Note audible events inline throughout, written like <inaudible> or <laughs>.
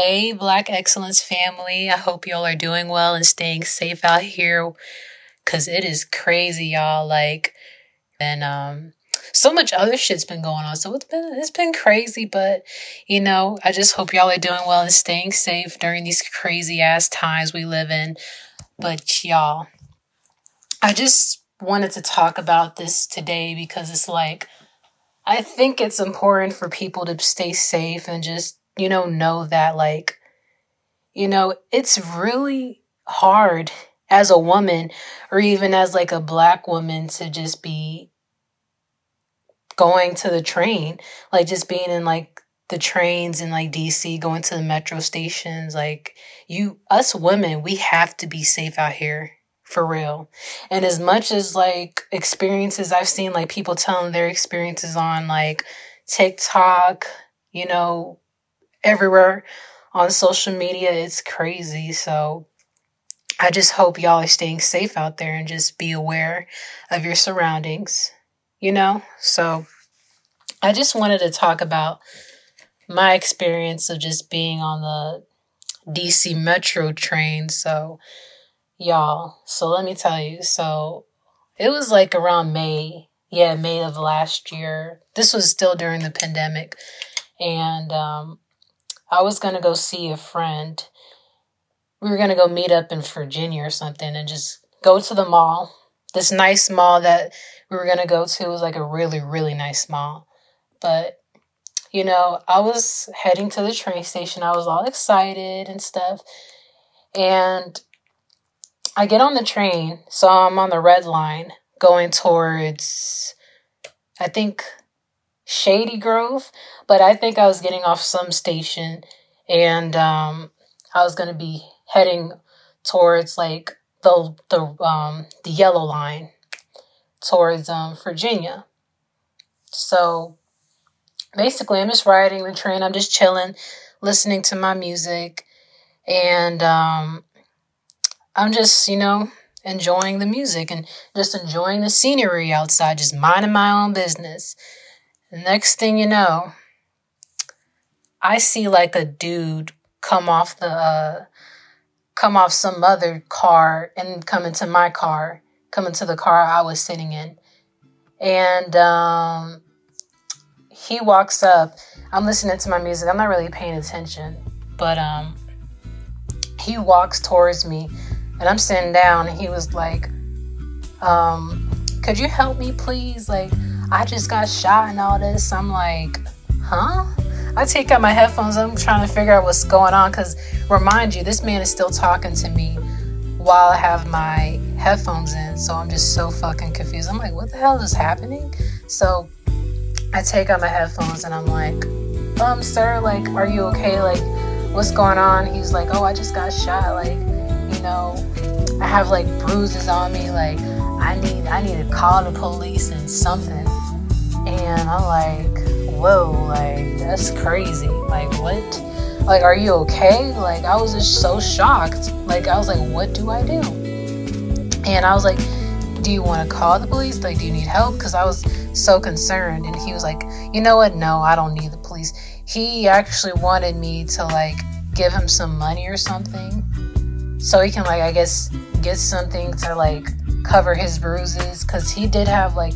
Hey, Black Excellence family. I hope y'all are doing well and staying safe out here because it is crazy, y'all. Like, and, um, so much other shit's been going on. So it's been it's been crazy, but you know, I just hope y'all are doing well and staying safe during these crazy ass times we live in. But y'all, I just wanted to talk about this today because it's like I think it's important for people to stay safe and just, you know, know that like you know, it's really hard as a woman or even as like a black woman to just be going to the train, like just being in like the trains in like DC, going to the metro stations. Like you, us women, we have to be safe out here for real. And as much as like experiences I've seen, like people telling their experiences on like TikTok, you know, everywhere on social media, it's crazy. So I just hope y'all are staying safe out there and just be aware of your surroundings you know? So I just wanted to talk about my experience of just being on the DC Metro train. So, y'all, so let me tell you. So, it was like around May, yeah, May of last year. This was still during the pandemic. And um, I was going to go see a friend. We were going to go meet up in Virginia or something and just go to the mall. This nice mall that we were going to go to was like a really, really nice mall. But, you know, I was heading to the train station. I was all excited and stuff. And I get on the train. So I'm on the red line going towards, I think, Shady Grove. But I think I was getting off some station and um, I was going to be heading towards like the the um the yellow line towards um Virginia. So basically I'm just riding the train, I'm just chilling, listening to my music and um I'm just, you know, enjoying the music and just enjoying the scenery outside, just minding my own business. Next thing you know, I see like a dude come off the uh, come off some other car and come into my car, come into the car I was sitting in. And um, he walks up. I'm listening to my music. I'm not really paying attention, but um, he walks towards me, and I'm sitting down. And he was like, um, "Could you help me, please? Like, I just got shot and all this." I'm like, "Huh?" I take out my headphones. I'm trying to figure out what's going on because, remind you, this man is still talking to me while I have my headphones in. So I'm just so fucking confused. I'm like, what the hell is happening? So I take out my headphones and I'm like, um, sir, like, are you okay? Like, what's going on? He's like, oh, I just got shot. Like, you know, I have like bruises on me. Like, I need, I need to call the police and something. And I'm like, whoa, like that's crazy. Like what? Like are you okay? Like I was just so shocked. Like I was like, what do I do? And I was like, do you want to call the police? Like, do you need help? Because I was so concerned. And he was like, you know what? No, I don't need the police. He actually wanted me to like give him some money or something so he can like I guess get something to like cover his bruises because he did have like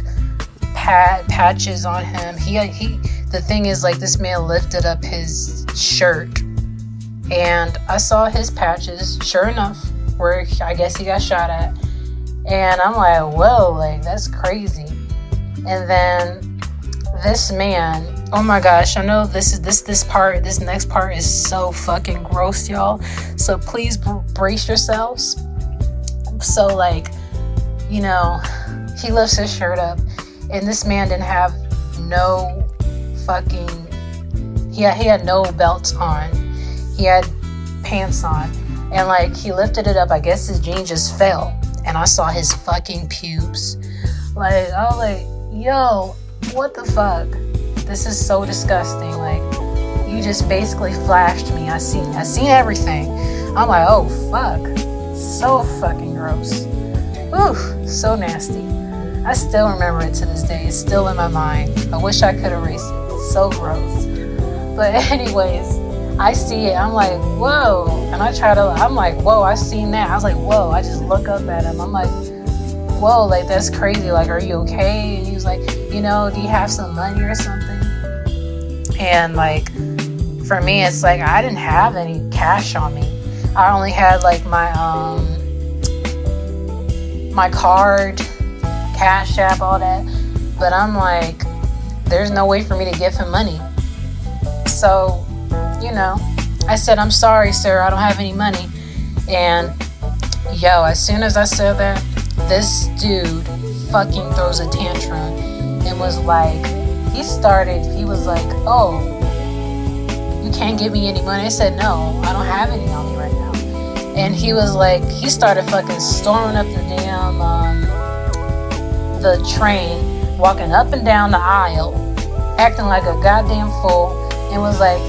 pat patches on him. He he the thing is like this man lifted up his shirt and I saw his patches, sure enough, where I guess he got shot at. And I'm like, whoa, like that's crazy. And then this man, oh my gosh, I know this is this this part, this next part is so fucking gross, y'all. So please brace yourselves. So like, you know, he lifts his shirt up and this man didn't have no fucking he had, he had no belt on. He had pants on. And like he lifted it up. I guess his jeans just fell. And i saw his fucking pubes. Like i was like yo what the fuck? This is so disgusting. Like you just basically flashed me. I seen i seen everything. I'm like oh fuck. So fucking gross. Ooh, so nasty I still remember it to this day. It's still in my mind. I wish I could erase it. It's so gross. But <laughs> anyways, I see it. I'm like, whoa. And I try to, I'm like, whoa, I've seen that. I was like, whoa. I just look up at him. I'm like, whoa, like that's crazy. Like, are you okay? And he was like, you know, do you have some money or something? And like, for me, it's like I didn't have any cash on me. I only had like my um my card, cash app, all that. But I'm like, there's no way for me to give him money. So, you know, I said, I'm sorry, sir, I don't have any money. And yo, as soon as I said that, this dude fucking throws a tantrum and was like, he started, he was like, oh, you can't give me any money. I said, no, I don't have any on me right now. And he was like, he started fucking storming up the damn, the train, walking up and down the aisle, acting like a goddamn fool, and was like,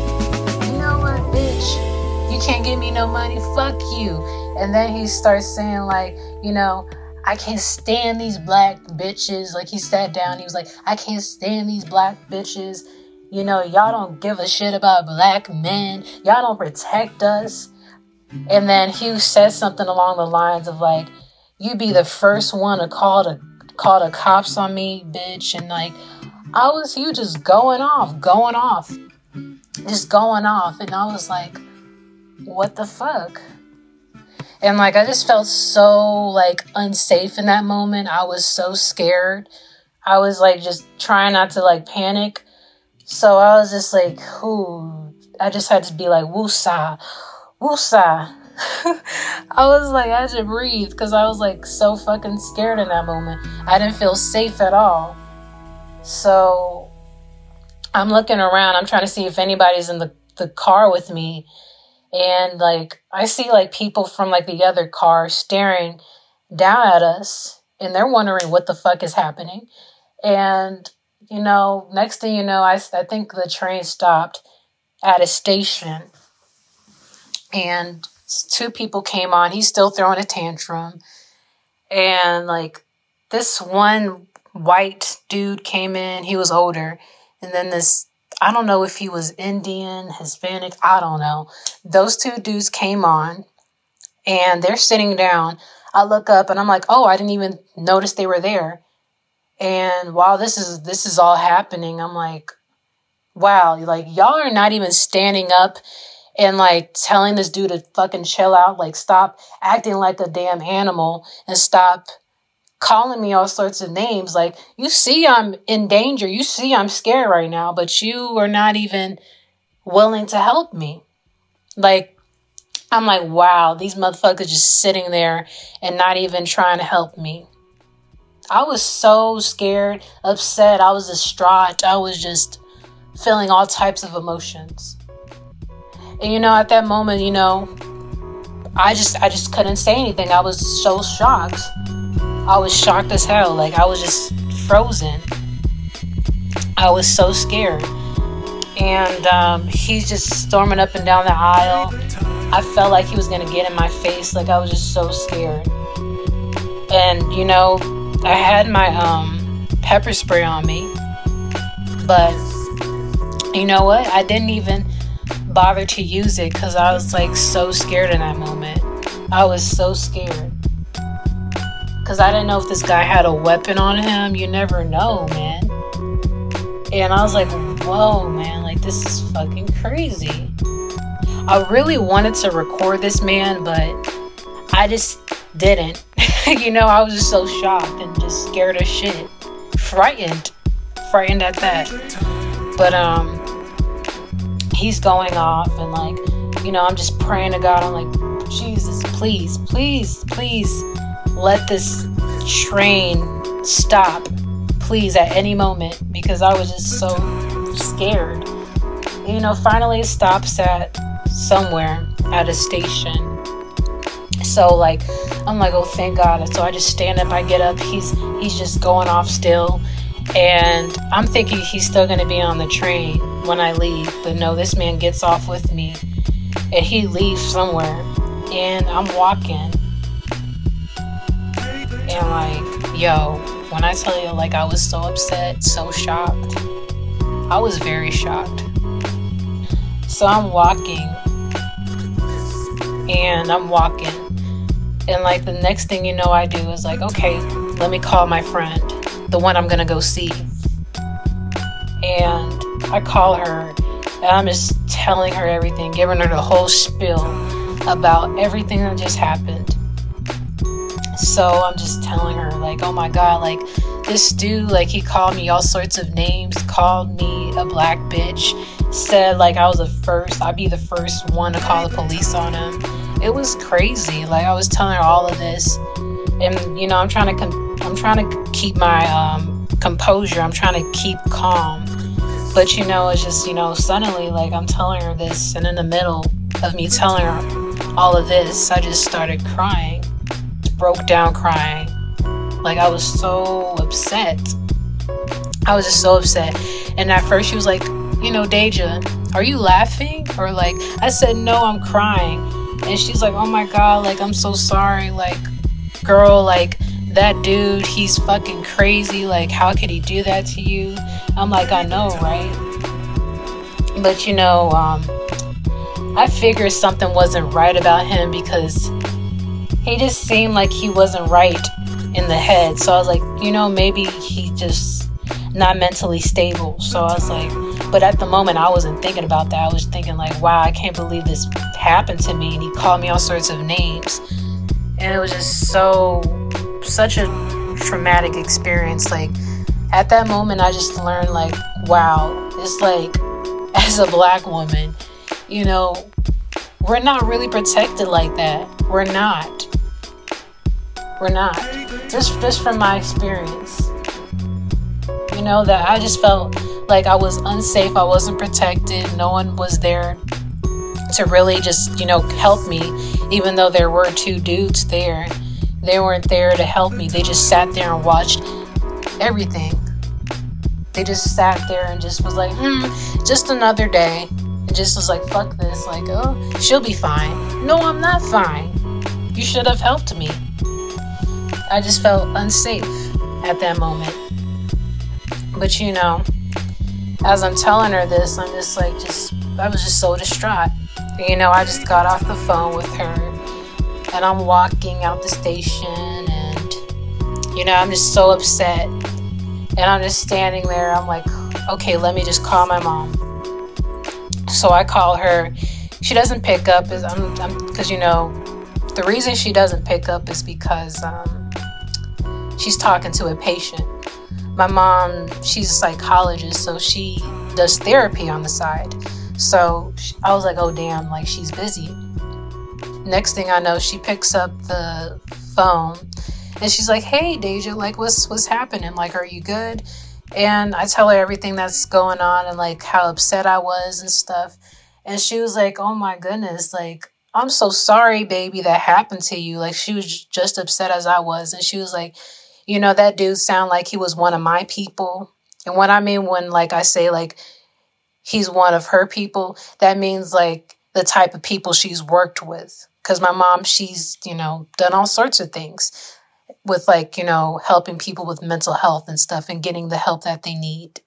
you know what, bitch, you can't give me no money, fuck you. And then he starts saying, like, you know, I can't stand these black bitches. Like he sat down, he was like, I can't stand these black bitches. You know, y'all don't give a shit about black men. Y'all don't protect us. And then he said something along the lines of like, you be the first one to call the call the cops on me, bitch. And like I was you just going off, going off. Just going off. And I was like, what the fuck? And like I just felt so like unsafe in that moment. I was so scared. I was like just trying not to like panic. So I was just like, whoo. I just had to be like, woosah, woosah. <laughs> I was like, I had to breathe because I was like so fucking scared in that moment. I didn't feel safe at all. So I'm looking around. I'm trying to see if anybody's in the, the car with me and like I see like people from like the other car staring down at us and they're wondering what the fuck is happening. And you know, next thing you know, I, I think the train stopped at a station and two people came on. He's still throwing a tantrum. And like this one white dude came in, he was older. And then this I don't know if he was Indian, Hispanic, I don't know. Those two dudes came on and they're sitting down. I look up and I'm like, "Oh, I didn't even notice they were there." And while this is this is all happening, I'm like, "Wow, like y'all are not even standing up and like telling this dude to fucking chill out, like stop acting like a damn animal and stop calling me all sorts of names. Like, you see, I'm in danger. You see, I'm scared right now, but you are not even willing to help me. Like, I'm like, wow, these motherfuckers just sitting there and not even trying to help me. I was so scared, upset. I was distraught. I was just feeling all types of emotions. And you know, at that moment, you know, I just I just couldn't say anything. I was so shocked. I was shocked as hell. Like I was just frozen. I was so scared. And um, he's just storming up and down the aisle. I felt like he was gonna get in my face. Like I was just so scared. And you know, I had my um, pepper spray on me, but you know what? I didn't even bother to use it because I was like so scared in that moment. I was so scared because I didn't know if this guy had a weapon on him. You never know, man. And I was like, whoa, man, like this is fucking crazy. I really wanted to record this man, but I just didn't. <laughs> you know, I was just so shocked and just scared as shit. Frightened. Frightened at that. But, um, he's going off and like, you know, I'm just praying to God. I'm like, Jesus, please, please, please let this train stop, please, at any moment because I was just so scared. You know, finally it stops at somewhere at a station. So like I'm like, oh thank God. So I just stand up, I get up, he's he's just going off still. And I'm thinking he's still gonna be on the train when I leave. But no, this man gets off with me and he leaves somewhere. And I'm walking and like, yo, when I tell you, like, I was so upset, so shocked, I was very shocked. So I'm walking and I'm walking. And like the next thing you know, I do is like, okay, let me call my friend, the one I'm gonna go see. And I call her and I'm just telling her everything, giving her the whole spiel about everything that just happened. So I'm just telling her, like, oh my god, like, this dude, like, he called me all sorts of names, called me a black bitch, said, like, I was the first, I'd be the first one to call the police on him. It was crazy. Like, I was telling her all of this. And, you know, I'm trying to, com- I'm trying to keep my um, composure. I'm trying to keep calm but you know, it's just, you know, suddenly like I'm telling her this, and in the middle of me telling her all of this, I just started crying. Broke down crying. Like I was so upset. I was just so upset. And at first she was like, you know, Deja, are you laughing? Or like I said, no, I'm crying. And she's like, oh my god, like I'm so sorry. Like, girl, like that dude, he's fucking crazy. Like, how could he do that to you? I'm like, I know, right? But you know, um, I figured something wasn't right about him because he just seemed like he wasn't right in the head. So I was like, you know, maybe he just not mentally stable. So I was like, but at the moment I wasn't thinking about that. I was thinking like, wow, I can't believe this happened to me. And he called me all sorts of names. And it was just so, such a traumatic experience. Like, at that moment, I just learned, like, wow, it's like, <laughs> as a black woman, you know, we're not really protected like that. We're not. We're not. Just, just from my experience, you know, that I just felt like I was unsafe. I wasn't protected. No one was there to really just, you know, help me, even though there were two dudes there. They weren't there to help me. They just sat there and watched everything they just sat there and just was like, hmm, just another day. And just was like, fuck this. Like, oh, she'll be fine. No, I'm not fine. You should have helped me. I just felt unsafe at that moment. But you know, as I'm telling her this, I'm just like, just, I was just so distraught. You know, I just got off the phone with her and I'm walking out the station and, you know, I'm just so upset and I'm just standing there. I'm like, okay, let me just call my mom. So I call her. She doesn't pick up. Is I'm because you know the reason she doesn't pick up is because um, she's talking to a patient. My mom, she's a psychologist, so she does therapy on the side. So I was like, oh damn, like she's busy. Next thing I know, she picks up the phone and she's like, "Hey, Deja, like, what's what's happening? Like, are you good?" And I tell her everything that's going on and like how upset I was and stuff. And she was like, "Oh my goodness, like." I'm so sorry, baby, that happened to you. Like, she was just upset as I was. And she was like, you know, that dude sound like he was one of my people. And what I mean when, like, I say, like, he's one of her people, that means, like, the type of people she's worked with. Because my mom, she's, you know, done all sorts of things with like, you know, helping people with mental health and stuff and getting the help that they need.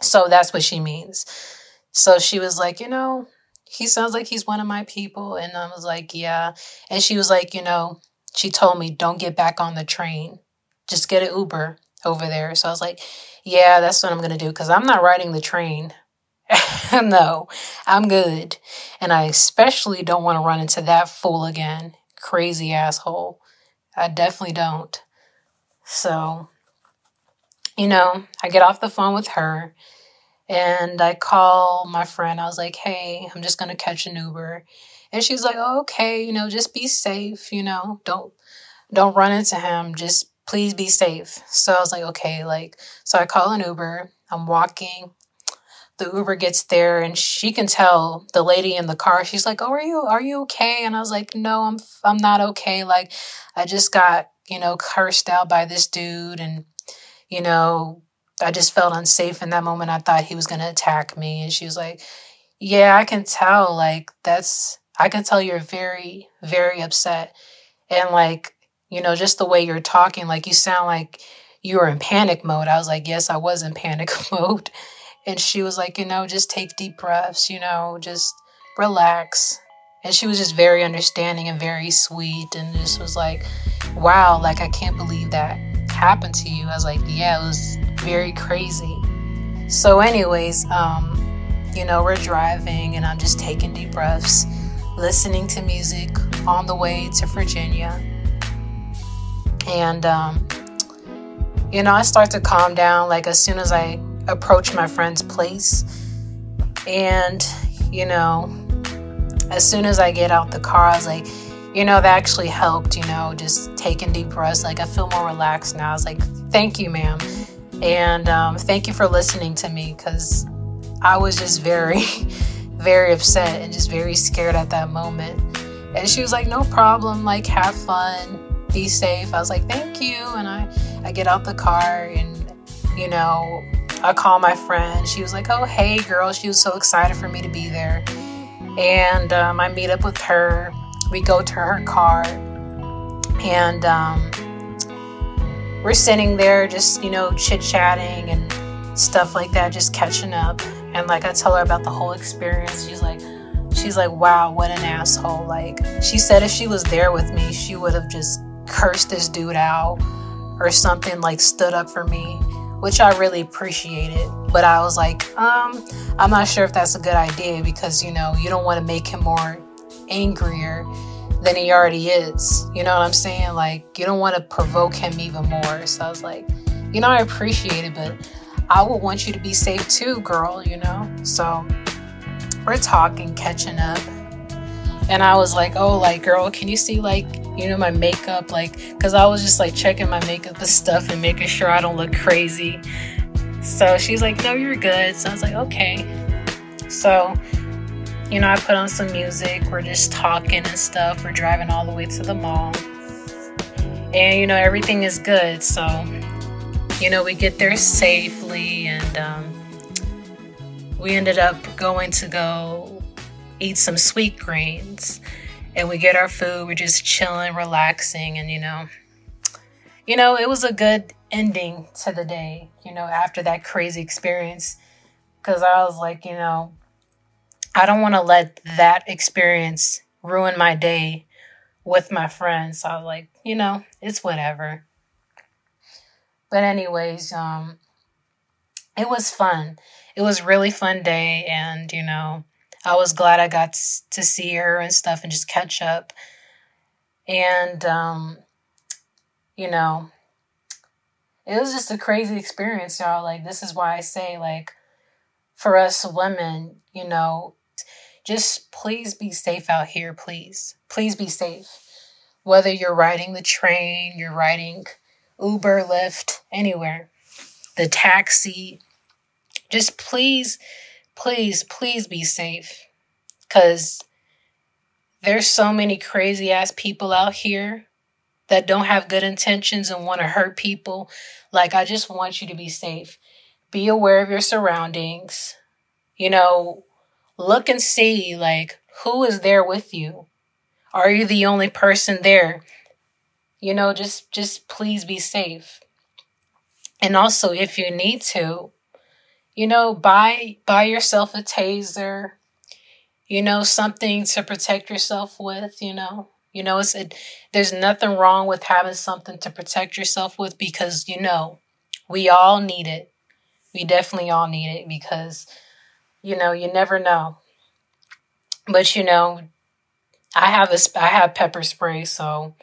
So that's what she means. So she was like, you know, he sounds like he's one of my people. And I was like, yeah. And she was like, you know, she told me, don't get back on the train. Just get an Uber over there. So I was like, yeah, that's what I'm going to do because I'm not riding the train. <laughs> no, I'm good. And I especially don't want to run into that fool again. Crazy asshole. I definitely don't. So, you know, I get off the phone with her and I call my friend. I was like, hey, I'm just going to catch an Uber. And she's like, oh, okay, you know, just be safe, you know, don't don't run into him. Just please be safe. So I was like, okay, like so I call an Uber. I'm walking the Uber gets there and she can tell the lady in the car. She's like, "Oh, are you are you okay?" And I was like, "No, I'm I'm not okay. Like I just got, you know, cursed out by this dude and you know, I just felt unsafe in that moment. I thought he was to attack me." And she was like, "Yeah, I can tell. Like that's I can tell you're very very upset." And like, you know, just the way you're talking, like you sound like you were in panic mode. I was like, "Yes, I was in panic <laughs> mode." And she was like, you know, just take deep breaths, you know, just relax. And she was just very understanding and very sweet and just was like, wow, like I can't believe that happened to you. I was like, yeah, it was very crazy. So, anyways, um, you know, we're driving and I'm just taking deep breaths, listening to music on the way to Virginia. And, um, you know, I start to calm down like as soon as I approach my friend's place. And, you know, as soon as I get out the car, I was like, you know, that actually helped, you know, just taking deep breaths. Like, I feel more relaxed now. I was like, thank you, ma'am. And um, thank you for listening to me because I was just very, <laughs> very upset and just very scared at that moment. And she was like, no problem. Like, have fun, be safe. I was like, thank you. And I, I get out the car and, you know, I call my friend. She was like, oh, hey, girl. She was so excited for me to be there. And um, I meet up with her. We go to her car. And um, we're sitting there just, you know, chit chatting and stuff like that, just catching up. And like I tell her about the whole experience. She's like, she's like, wow, what an asshole. Like, she said if she was there with me, she would have just cursed this dude out or something, like stood up for me, which I really appreciated. But I was like, um, I'm not sure if that's a good idea because, you know, you don't want to make him more angrier than he already is. You know what I'm saying? Like, you don't want to provoke him even more. So I was like, you know, I appreciate it, but I would want you to be safe too, girl, you know? So we're talking, catching up. And I was like, oh, like, girl, can you see, like, you know, my makeup? Like, because I was just like checking my makeup and stuff and making sure I don't look crazy. So she's like, no, you're good. So I was like, okay. So you know, I put on some music. We're just talking and stuff. We're driving all the way to the mall. And, you know, everything is good. So, you know, we get there safely and um, we ended up going to go eat some Sweetgreens And we get our food. We're just chilling, relaxing. And, you know, you know, it was a good ending to the day, you know, after that crazy experience. Because I was like, you know, I don't want to let that experience ruin my day with my friends. So I was like, you know, it's whatever. But anyways, um it was fun. It was really fun day and, you know, I was glad I got to see her and stuff and just catch up. And um you know, it was just a crazy experience, y'all. Like this is why I say like for us women, you know, just please be safe out here, please. Please be safe. Whether you're riding the train, you're riding Uber, Lyft, anywhere, the taxi, just please, please, please be safe. Because there's so many crazy ass people out here that don't have good intentions and want to hurt people. Like, I just want you to be safe. Be aware of your surroundings. You know, look and see like who is there with you are you the only person there you know just just please be safe and also if you need to you know buy buy yourself a taser you know something to protect yourself with you know you know it's it, there's nothing wrong with having something to protect yourself with because you know we all need it we definitely all need it because you know, you never know. But you know, I have a I have pepper spray, so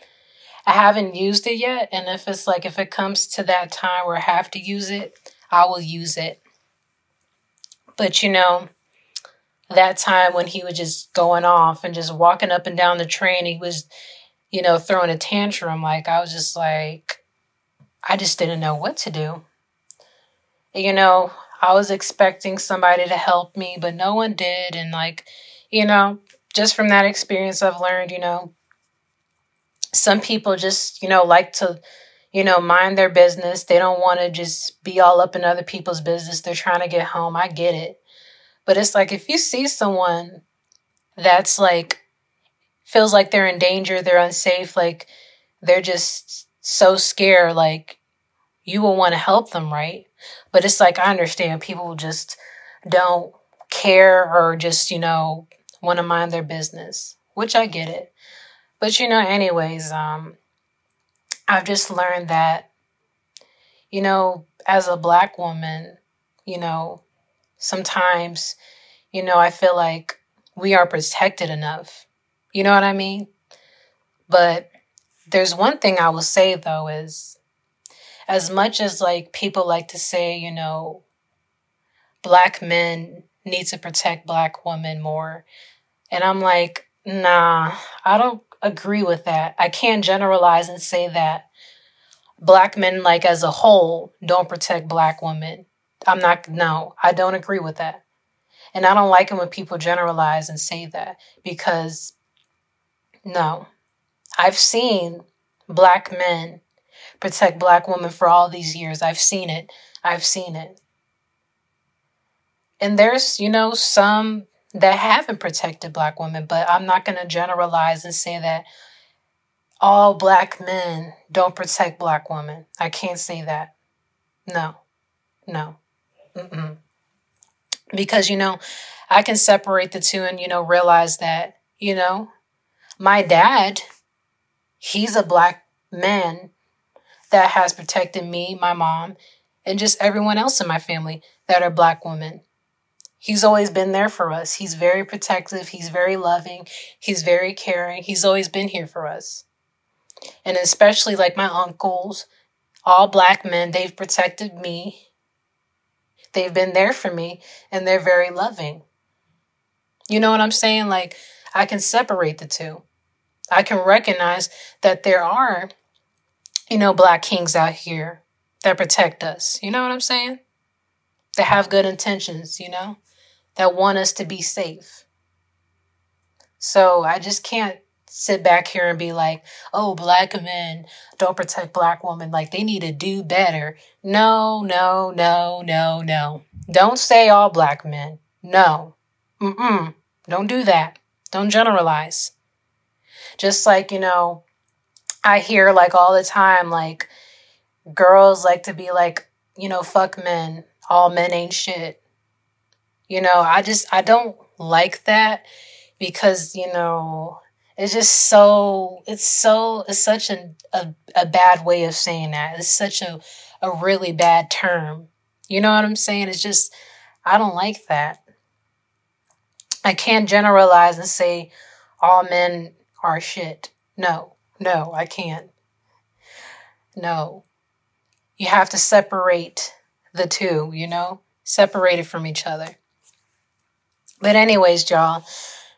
I haven't used it yet. And if it's like if it comes to that time where I have to use it, I will use it. But you know, that time when he was just going off and just walking up and down the train, he was, you know, throwing a tantrum. Like I was just like, I just didn't know what to do. You know, I was expecting somebody to help me, but no one did. And, like, you know, just from that experience, I've learned, you know, some people just, you know, like to, you know, mind their business. They don't want to just be all up in other people's business. They're trying to get home. I get it. But it's like if you see someone that's like, feels like they're in danger, they're unsafe, like they're just so scared, like you will want to help them, right? But it's like I understand people just don't care or just, you know, want to mind their business, which I get it. But, you know, anyways, um, I've just learned that, you know, as a black woman, you know, sometimes, you know, I feel like we are protected enough. You know what I mean? But there's one thing I will say though is as much as like people like to say, you know, black men need to protect black women more. And I'm like, nah, I don't agree with that. I can't generalize and say that black men, like as a whole, don't protect black women. I'm not, no, I don't agree with that. And I don't like it when people generalize and say that because, no, I've seen black men protect black women for all these years. I've seen it. I've seen it. And there's, you know, some that haven't protected black women, but I'm not going to generalize and say that all black men don't protect black women. I can't say that. No, no. Mm-mm. Because, you know, I can separate the two and, you know, realize that, you know, my dad, he's a black man that has protected me, my mom, and just everyone else in my family that are black women. He's always been there for us. He's very protective. He's very loving. He's very caring. He's always been here for us. And especially like my uncles, all black men, they've protected me. They've been there for me and they're very loving. You know what I'm saying? Like, I can separate the two. I can recognize that there are, you know, black kings out here that protect us. You know what I'm saying? That have good intentions, you know? That want us to be safe. So I just can't sit back here and be like, oh, black men don't protect black women. Like they need to do better. No, no, no, no, no. Don't say all black men. No. Mm-mm. Don't do that. Don't generalize. Just like, you know, I hear like all the time, like girls like to be like, you know, fuck men. All men ain't shit. You know, I just, I don't like that because, you know, it's just so, it's so, it's such a, a, a bad way of saying that. It's such a, a really bad term. You know what I'm saying? It's just, I don't like that. I can't generalize and say all men are shit. No, no, I can't. No. You have to separate the two, you know? Separate it from each other. But, anyways, y'all,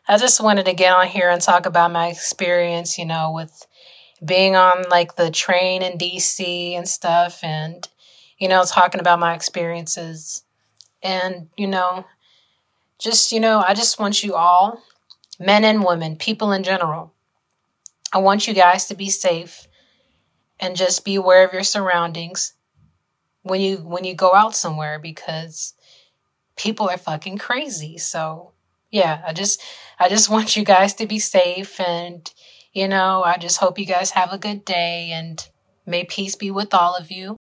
I just wanted to get on here and talk about my experience, you know, with being on like the train in DC and stuff, and, you know, talking about my experiences. And, you know, just, you know, I just want you all, men and women, people in general, I want you guys to be safe and just be aware of your surroundings when you when you go out somewhere because people are fucking crazy. So yeah, I just I just want you guys to be safe and you know, I just hope you guys have a good day and may peace be with all of you.